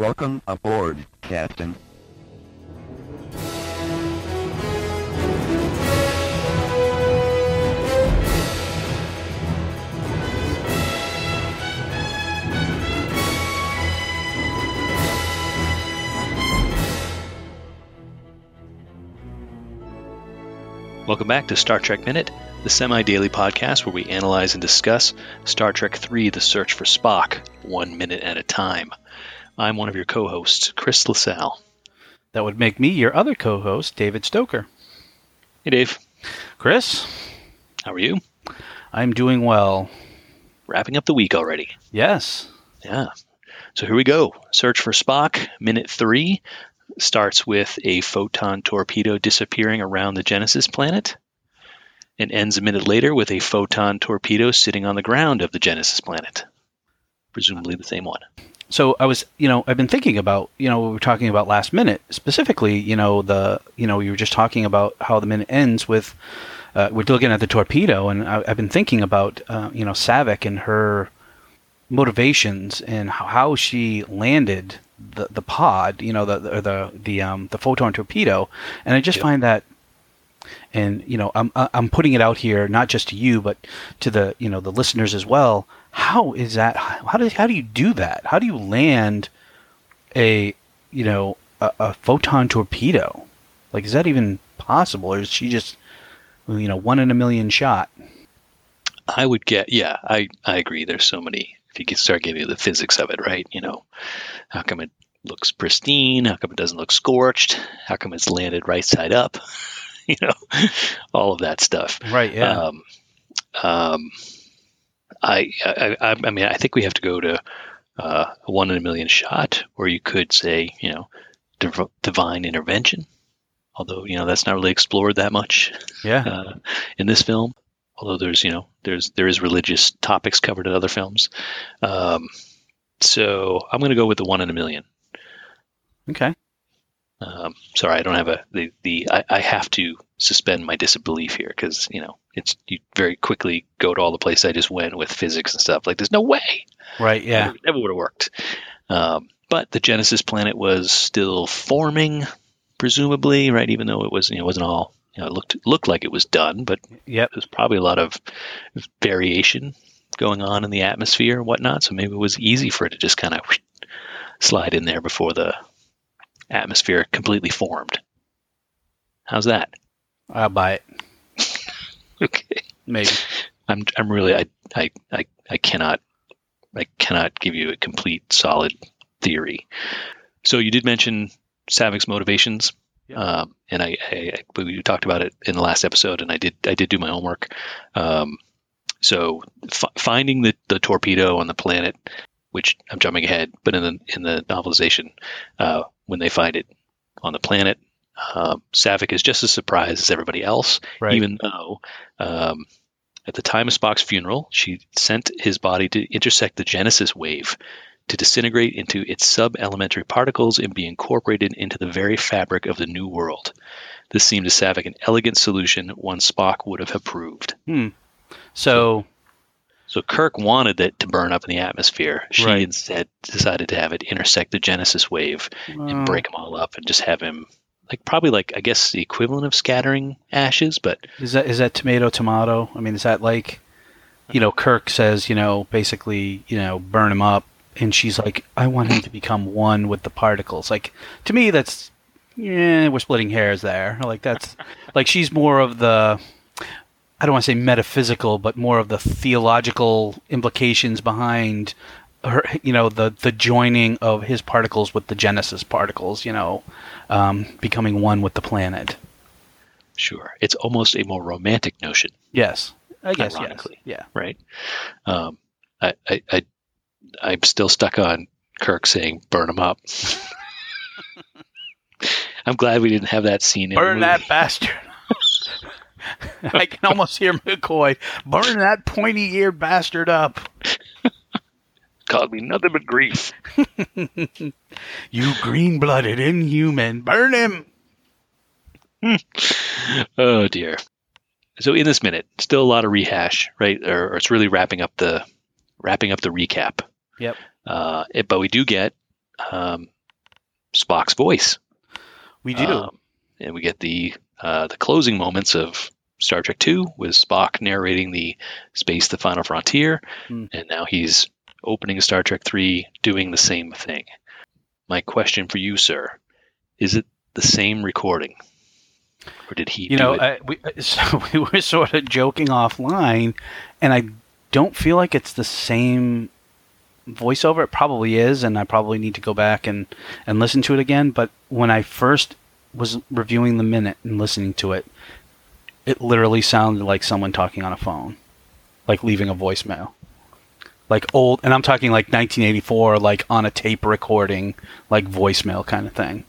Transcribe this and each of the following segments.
Welcome aboard, Captain. Welcome back to Star Trek Minute, the semi daily podcast where we analyze and discuss Star Trek III The Search for Spock, one minute at a time. I'm one of your co hosts, Chris LaSalle. That would make me your other co host, David Stoker. Hey, Dave. Chris, How are you? I'm doing well. Wrapping up the week already. Yes. Yeah. So here we go. Search for Spock, minute three, starts with a photon torpedo disappearing around the Genesis planet and ends a minute later with a photon torpedo sitting on the ground of the Genesis planet. Presumably the same one. So I was, you know, I've been thinking about, you know, we were talking about last minute specifically. You know, the, you know, you were just talking about how the minute ends with, uh, we're looking at the torpedo, and I, I've been thinking about, uh, you know, Saavik and her motivations and how, how she landed the the pod, you know, the the the the, um, the photon torpedo, and I just Yep. find that. And you know, I'm I'm putting it out here not just to you, but to the you know the listeners as well. How is that? How do how do you do that? How do you land a you know a, a photon torpedo? Like, is that even possible, or is she just you know one in a million shot? I would get, yeah, I, I agree. There's so many, if you could start giving you the physics of it, right? You know, how come it looks pristine? How come it doesn't look scorched? How come it's landed right side up? you know, all of that stuff. Right. Yeah. Um, um, I, I, I, mean, I think we have to go to uh, a one in a million shot, or you could say, you know, div- divine intervention. Although you know that's not really explored that much yeah. uh, in this film. Although there's you know there's there is religious topics covered in other films. Um, so I'm going to go with the one in a million. okay. Um, sorry, I don't have a the the I, I have to suspend my disbelief here because you know it's you very quickly go to all the places I just went with physics and stuff. Like there's no way. Right. Yeah. Never, never would have worked. Um, but the Genesis planet was still forming, presumably, right? Even though it was, you know, it wasn't all, you know, it looked looked like it was done, but yeah, there's probably a lot of variation going on in the atmosphere and whatnot. So maybe it was easy for it to just kind of slide in there before the atmosphere completely formed. How's that? I'll buy it. Okay. Maybe. I'm I'm really I I I, I cannot I cannot give you a complete solid theory. So you did mention Saavik's motivations, Yeah. um, and I, I, I we talked about it in the last episode, and I did I did do my homework. Um, so f- finding the, the torpedo on the planet, which I'm jumping ahead, but in the in the novelization, uh, when they find it on the planet, um, Saavik is just as surprised as everybody else Right. even though um, at the time of Spock's funeral, she sent his body to intersect the Genesis wave to disintegrate into its sub-elementary particles and be incorporated into the very fabric of the new world. This seemed to Saavik an elegant solution, one Spock would have approved. so So Kirk wanted it to burn up in the atmosphere. She Right. instead decided to have it intersect the Genesis wave and break them all up and just have him, like probably like I guess the equivalent of scattering ashes, but Is that is that tomato tomato? I mean, is that like, you know, uh-huh. Kirk says, you know, basically, you know, burn him up, and she's like, I want him to become one with the particles. Like to me, that's yeah, we're splitting hairs there. Like that's like she's more of the. I don't want to say metaphysical, but more of the theological implications behind her, you know, the the joining of his particles with the Genesis particles, you know, um, becoming one with the planet. Sure. It's almost a more romantic notion, Yes, I guess. Yes. Yeah. right? Um, I, I, I, I'm still stuck on Kirk saying, burn him up. I'm glad we didn't have that scene in Burn movie. that bastard. I can almost hear McCoy. Burn that pointy eared bastard up. Caused me nothing but grief. You green blooded inhuman. Burn him. Oh, dear. So in this minute, still a lot of rehash, right? Or, or it's really wrapping up the wrapping up the recap. Yep. Uh, it, but we do get um, Spock's voice. We do. Um, and we get the uh, the closing moments of Star Trek Two with Spock narrating the space, the final frontier, Hmm. and now he's opening Star Trek Three, doing the same thing. My question for you, sir, is it the same recording, or did he? you do know, it? I, we, so we were sort of joking offline, and I don't feel like it's the same voiceover. It probably is, and I probably need to go back and, and listen to it again. But when I first was reviewing the minute and listening to it, it literally sounded like someone talking on a phone, like leaving a voicemail. Like old, and I'm talking like 1984, like on a tape recording, like voicemail kind of thing.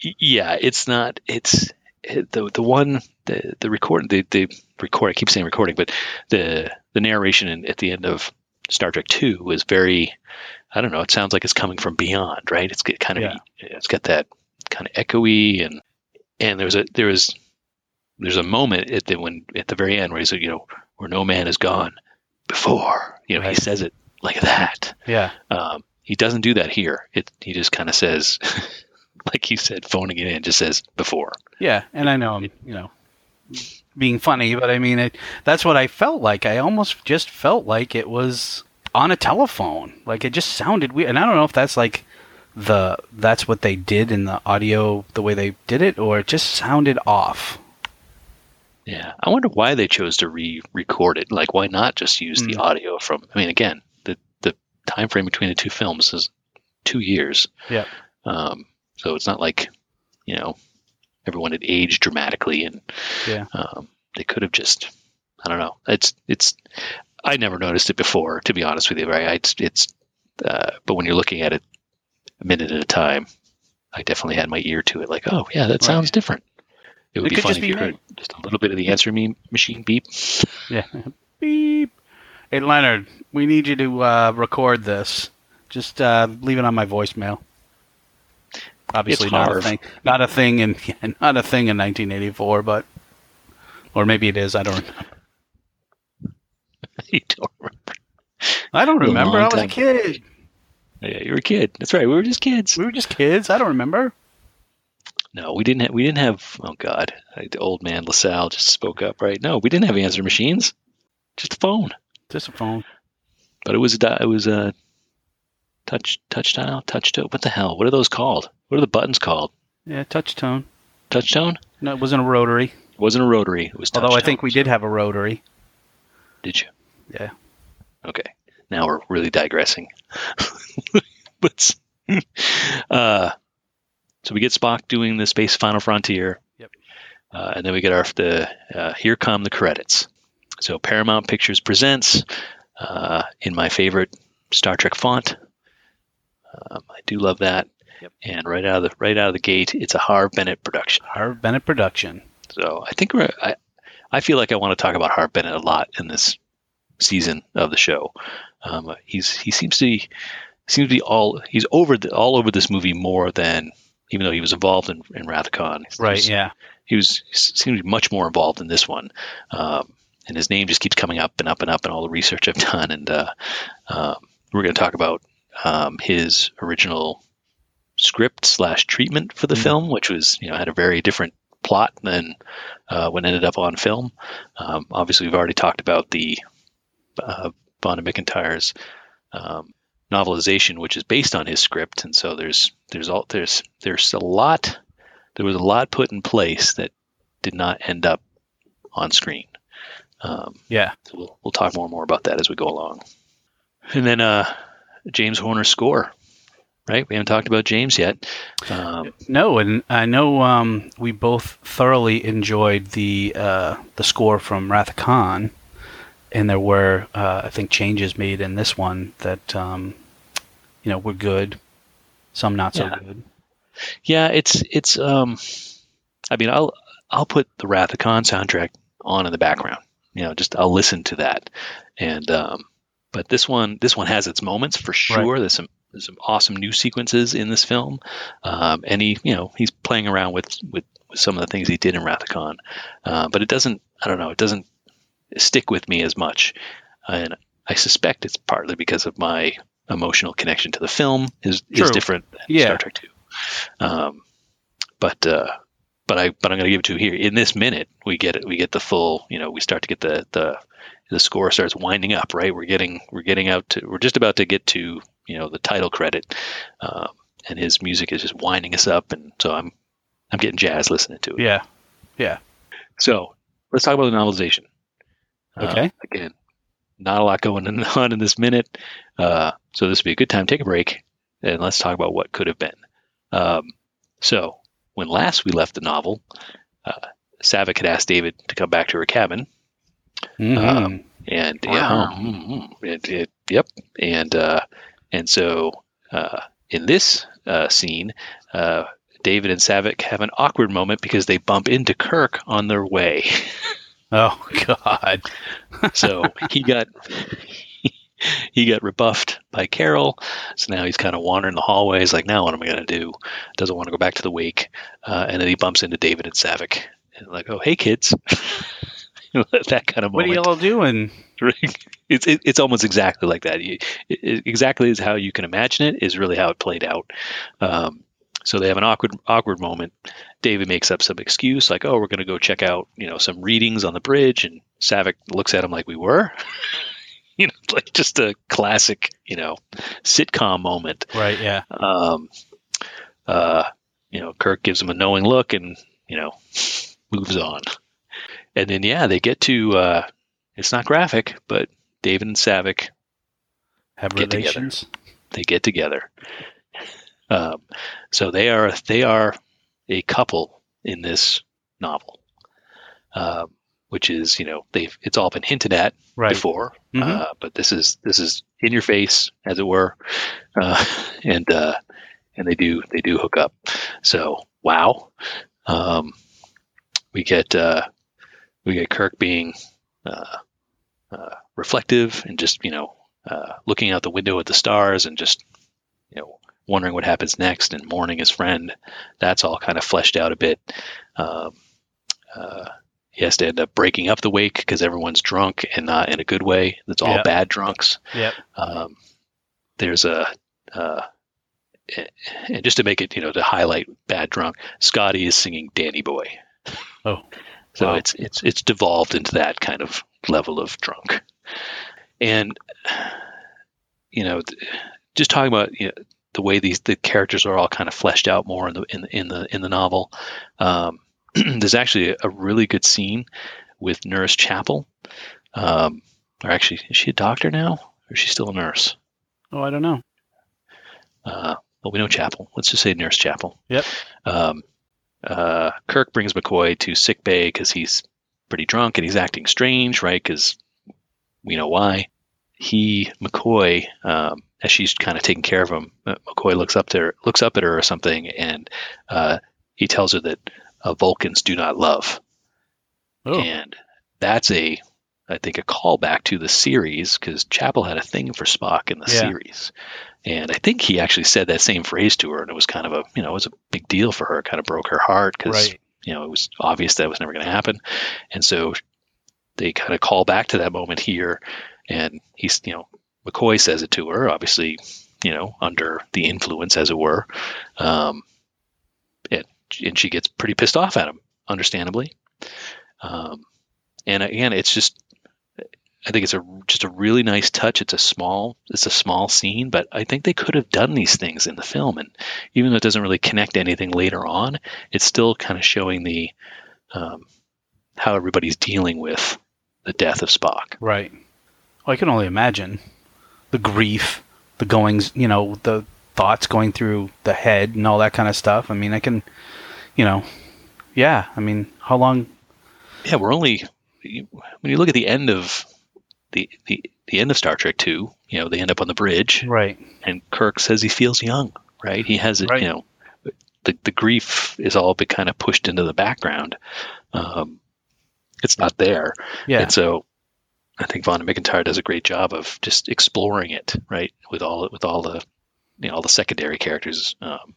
Yeah, it's not. It's it, the the one the the record the the record. I keep saying recording, but the the narration in, at the end of Star Trek Two was very. I don't know. It sounds like it's coming from beyond, right? It's got kind of Yeah. it's got that kind of echoey and and there's a there was there's a moment at the when at the very end where he's like, you know where no man has gone before you know he says it like that Yeah. um, he doesn't do that here. It he just kind of says, like you said, phoning it in, just says before. Yeah, and I know I'm, you know, being funny, but I mean, it, that's what I felt like. I almost just felt like it was on a telephone. Like it just sounded weird, and I don't know if that's like the that's what they did in the audio, the way they did it, or it just sounded off. Yeah, I wonder why they chose to re-record it. Like, why not just use the Hmm. audio from? I mean, again, the the time frame between the two films is two years. Yeah. Um, so it's not like you know everyone had aged dramatically, and Yeah. um, they could have just. I don't know. It's it's. I never noticed it before, to be honest with you. Right? It's it's. Uh, but when you're looking at it a minute at a time, I definitely had my ear to it. Like, oh yeah, that Right. sounds different. It would It be could funny just if be you heard just a little bit of the answer me- machine beep. Yeah. Beep. Hey Leonard, we need you to uh, record this. Just uh, leave it on my voicemail. Obviously, not a thing. Not a thing in yeah, not a thing in 1984, but or maybe it is. I don't. you don't remember. I don't remember. I was a kid. Yeah, you were a kid. That's right. We were just kids. We were just kids. I don't remember. No, we didn't. Have, we didn't have. Oh God, the old man LaSalle just spoke up. Right? No, we didn't have answer machines. Just a phone. Just a phone. But it was a. It was a touch touch dial touch tone. What the hell? What are those called? What are the buttons called? Yeah, touch tone. Touch tone? No, it wasn't a rotary. It wasn't a rotary. It was. Although I think we did have a rotary. Did you? Yeah. Okay. Now we're really digressing. but uh, so we get Spock doing the space final frontier. Yep. Uh, and then we get our the uh, here come the credits. So Paramount Pictures presents uh, in my favorite Star Trek font. Um, I do love that. Yep. And right out of the right out of the gate, it's a Harv Bennett production. Harv Bennett production. So I think we're I, I feel like I want to talk about Harv Bennett a lot in this season of the show. Um, he's he seems to be, seems to be all he's over the, all over this movie more than even though he was involved in, in Khan. Right. was- Yeah. He was he seemed to be much more involved in this one. Um, and his name just keeps coming up and up and up in all the research I've done. And uh, um, we're going to talk about um, his original script slash treatment for the Mhm. film, which was you know had a very different plot than uh, what ended up on film. Um, obviously, we've already talked about the uh, Vonda McIntyre's um, novelization, which is based on his script, and so there's there's all there's there's a lot there was a lot put in place that did not end up on screen. Um, Yeah. so we'll, we'll talk more and more about that as we go along. And then uh, James Horner's score, right? We haven't talked about James yet. Um, No, and I know um, we both thoroughly enjoyed the uh, the score from Wrath Khan, and there were uh, I think changes made in this one that um, you know were good, some not so Yeah. good. yeah, it's it's. Um, I mean, I'll I'll put the Wrath of Khan soundtrack on in the background. You know, just I'll listen to that. And um, but this one this one has its moments for sure. There's some there's some awesome new sequences in this film. Um, and he you know he's playing around with with, with some of the things he did in Wrath of Khan. Uh, but it doesn't I don't know it doesn't stick with me as much. And I suspect it's partly because of my emotional connection to the film is is different than Yeah. Star Trek Two. Um, but uh, but I but I'm going to give it to you here in this minute. We get it. We get the full. You know, we start to get the the the score starts winding up. Right, we're getting we're getting out to we're just about to get to you know the title credit, um, and his music is just winding us up, and so I'm I'm getting jazz listening to it. Yeah. Yeah. So let's talk about the novelization. Uh, Okay. again, not a lot going on in this minute, uh, so this would be a good time to take a break and let's talk about what could have been. Um, so when last we left the novel, uh, Saavik had asked David to come back to her cabin, Mhm. Um, and yeah, Wow. mm, mm, it, it, yep, and uh, and so uh, in this uh, scene, uh, David and Saavik have an awkward moment because they bump into Kirk on their way. oh God. So he got he got rebuffed by Carol. So now he's kind of wandering the hallways, like, now what am I going to do? Doesn't want to go back to the wake, uh, and then he bumps into David and Saavik, and like, oh hey kids, that kind of What are y'all doing? it's it, it's almost exactly like that. You, it, it- exactly is how you can imagine it is really how it played out. Um, so they have an awkward awkward moment. David makes up some excuse like, "Oh, we're going to go check out you know some readings on the bridge," and Saavik looks at him like, "We were." you know, like just a classic, you know, sitcom moment. Right. Yeah. Um, uh, you know, Kirk gives him a knowing look and, you know, moves on. And then, yeah, they get to, uh, it's not graphic, but David and Saavik, Have Get together. relations. they get together. Um, so they are, they are a couple in this novel, um, which is, you know, they've, it's all been hinted at Right. before, Mhm. uh, but this is this is in your face, as it were, uh, and uh, and they do they do hook up. So wow, um, we get uh, we get Kirk being uh, uh, reflective and just you know uh, looking out the window at the stars and just you know wondering what happens next and mourning his friend. That's all kind of fleshed out a bit. Um, uh, he has to end up breaking up the wake because everyone's drunk and not in a good way. That's all Yeah. bad drunks. Yep. Um, there's a, uh, and just to make it, you know, to highlight bad drunk, Scotty is singing Danny Boy. Oh, So wow. it's it's it's devolved into that kind of level of drunk, and you know, just talking about you know, the way these the characters are all kind of fleshed out more in the in the in the, in the novel. Um, there's actually a, a really good scene with Nurse Chapel, um, or actually, is she a doctor now, or is she still a nurse? Oh, I don't know. Uh, well, we know Chapel. Let's just say Nurse Chapel. Yep. Um, uh, Kirk brings McCoy to sick bay because he's pretty drunk and he's acting strange, right? Because we know why. He McCoy, um, as she's kind of taking care of him, uh, McCoy looks up to her, looks up at her or something, and uh, he tells her that uh, Vulcans do not love, Oh, and that's a I think a callback to the series because Chapel had a thing for Spock in the Yeah. series, and I think he actually said that same phrase to her, and it was kind of a you know it was a big deal for her. It kind of broke her heart because right. you know it was obvious that was never going to happen, and so they kind of call back to that moment here, and he's you know McCoy says it to her, obviously you know under the influence as it were, um, and and she gets pretty pissed off at him, understandably. Um, and again, it's just I think it's a just a really nice touch. It's a small it's a small scene, but I think they could have done these things in the film, and even though it doesn't really connect anything later on, it's still kind of showing the um, how everybody's dealing with the death of Spock. Right. Well, I can only imagine the grief, the goings, you know, the thoughts going through the head and all that kind of stuff. I mean, I can, you know, yeah. I mean, how long? Yeah, we're only when you look at the end of the the, the end of Star Trek Two. You know, they end up on the bridge, Right. and Kirk says he feels young. Right? He has it. Right. You know, the the grief is all been kind of pushed into the background. Um, it's not there. Yeah. And so I think Vonda McIntyre does a great job of just exploring it, right, with all with all the you know all the secondary characters, um,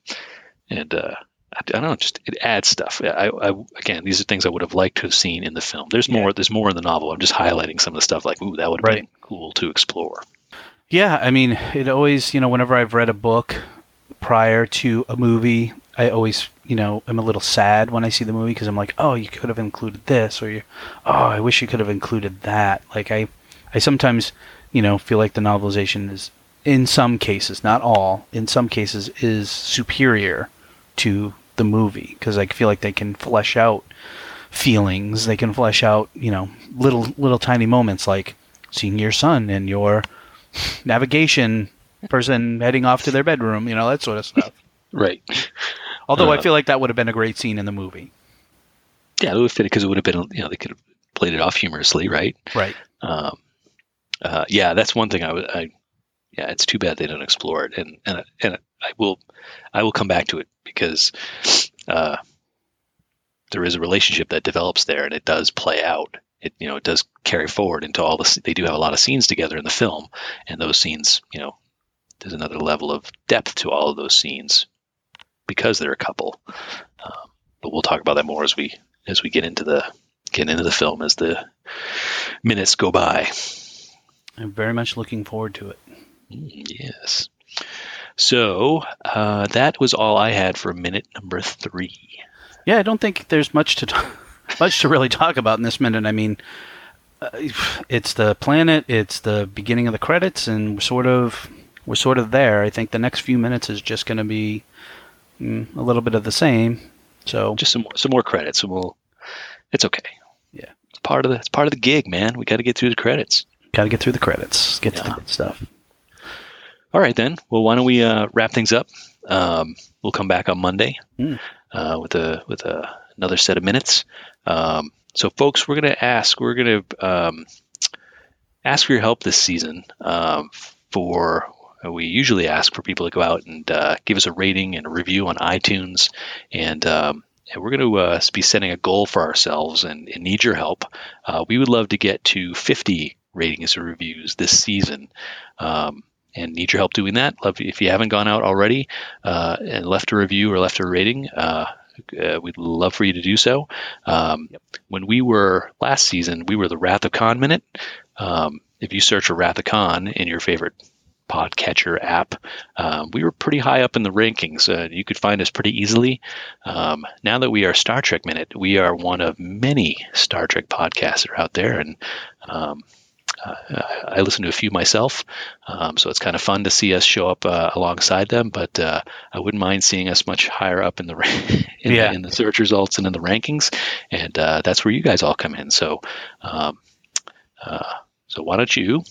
and uh, I, I don't know, just it adds stuff. I, I again, these are things I would have liked to have seen in the film. There's more. There's more in the novel. I'm just highlighting some of the stuff like, ooh, that would have Right. been cool to explore. Yeah, I mean, it always, you know, whenever I've read a book prior to a movie, I always, you know, am a little sad when I see the movie because I'm like, oh, you could have included this, or you, oh, I wish you could have included that. Like I, I sometimes, you know, feel like the novelization is, in some cases, not all, in some cases, is superior to the movie because I feel like they can flesh out feelings. They can flesh out, you know, little little tiny moments like seeing your son and your navigation person heading off to their bedroom, you know, that sort of stuff. Right. Although I Uh, feel like that would have been a great scene in the movie. Yeah, it would fit because it would have been, you know, they could have played it off humorously, right? Right. Um, uh, yeah, that's one thing I would. I, yeah, it's too bad they don't explore it, and and and I will, I will come back to it because uh, there is a relationship that develops there, and it does play out. It you know it does carry forward into all the. They do have a lot of scenes together in the film, and those scenes, you know, there's another level of depth to all of those scenes because they're a couple. Um, but we'll talk about that more as we as we get into the get into the film as the minutes go by. I'm very much looking forward to it. Yes. So uh, that was all I had for minute number three. Yeah, I don't think there's much to talk, much to really talk about in this minute. I mean, uh, it's the planet, it's the beginning of the credits, and we're sort of we're sort of there. I think the next few minutes is just going to be mm, a little bit of the same. So Just some more, some more credits, and we'll. It's okay. Yeah. it's part of the it's part of the gig, man. We got to get through the credits. got to get through the credits, get to the good stuff. All right, then. Well, why don't we uh, wrap things up? Um, we'll come back on Monday Hmm. uh, with a with a, another set of minutes. Um, so, folks, we're going to ask. We're going to um, ask for your help this season. Um, for we usually ask for people to go out and uh, give us a rating and a review on iTunes, and um, and we're going to uh, be setting a goal for ourselves and, and need your help. Uh, we would love to get to 50 ratings and reviews this season. Um, and need your help doing that. Love if you haven't gone out already uh, and left a review or left a rating. Uh, uh, we'd love for you to do so. Um, When we were last season, we were the Wrath of Khan Minute. Um, if you search for Wrath of Khan in your favorite podcatcher app, um, we were pretty high up in the rankings. Uh, you could find us pretty easily. Um, now that we are Star Trek Minute, we are one of many Star Trek podcasts that are out there, and um, uh, I listen to a few myself, um, so it's kind of fun to see us show up uh, alongside them. But uh, I wouldn't mind seeing us much higher up in the, in, Yeah. the in the search results and in the rankings, and uh, that's where you guys all come in. So, um, uh, so why don't you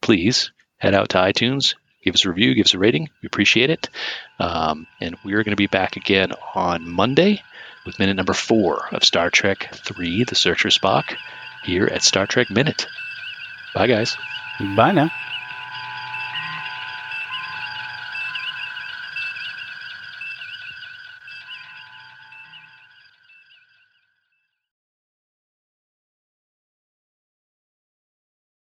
please head out to iTunes, give us a review, give us a rating. We appreciate it, um, and we're going to be back again on Monday with minute number four of Star Trek Three: The Search for Spock here at Star Trek Minute. Bye, guys. Bye now.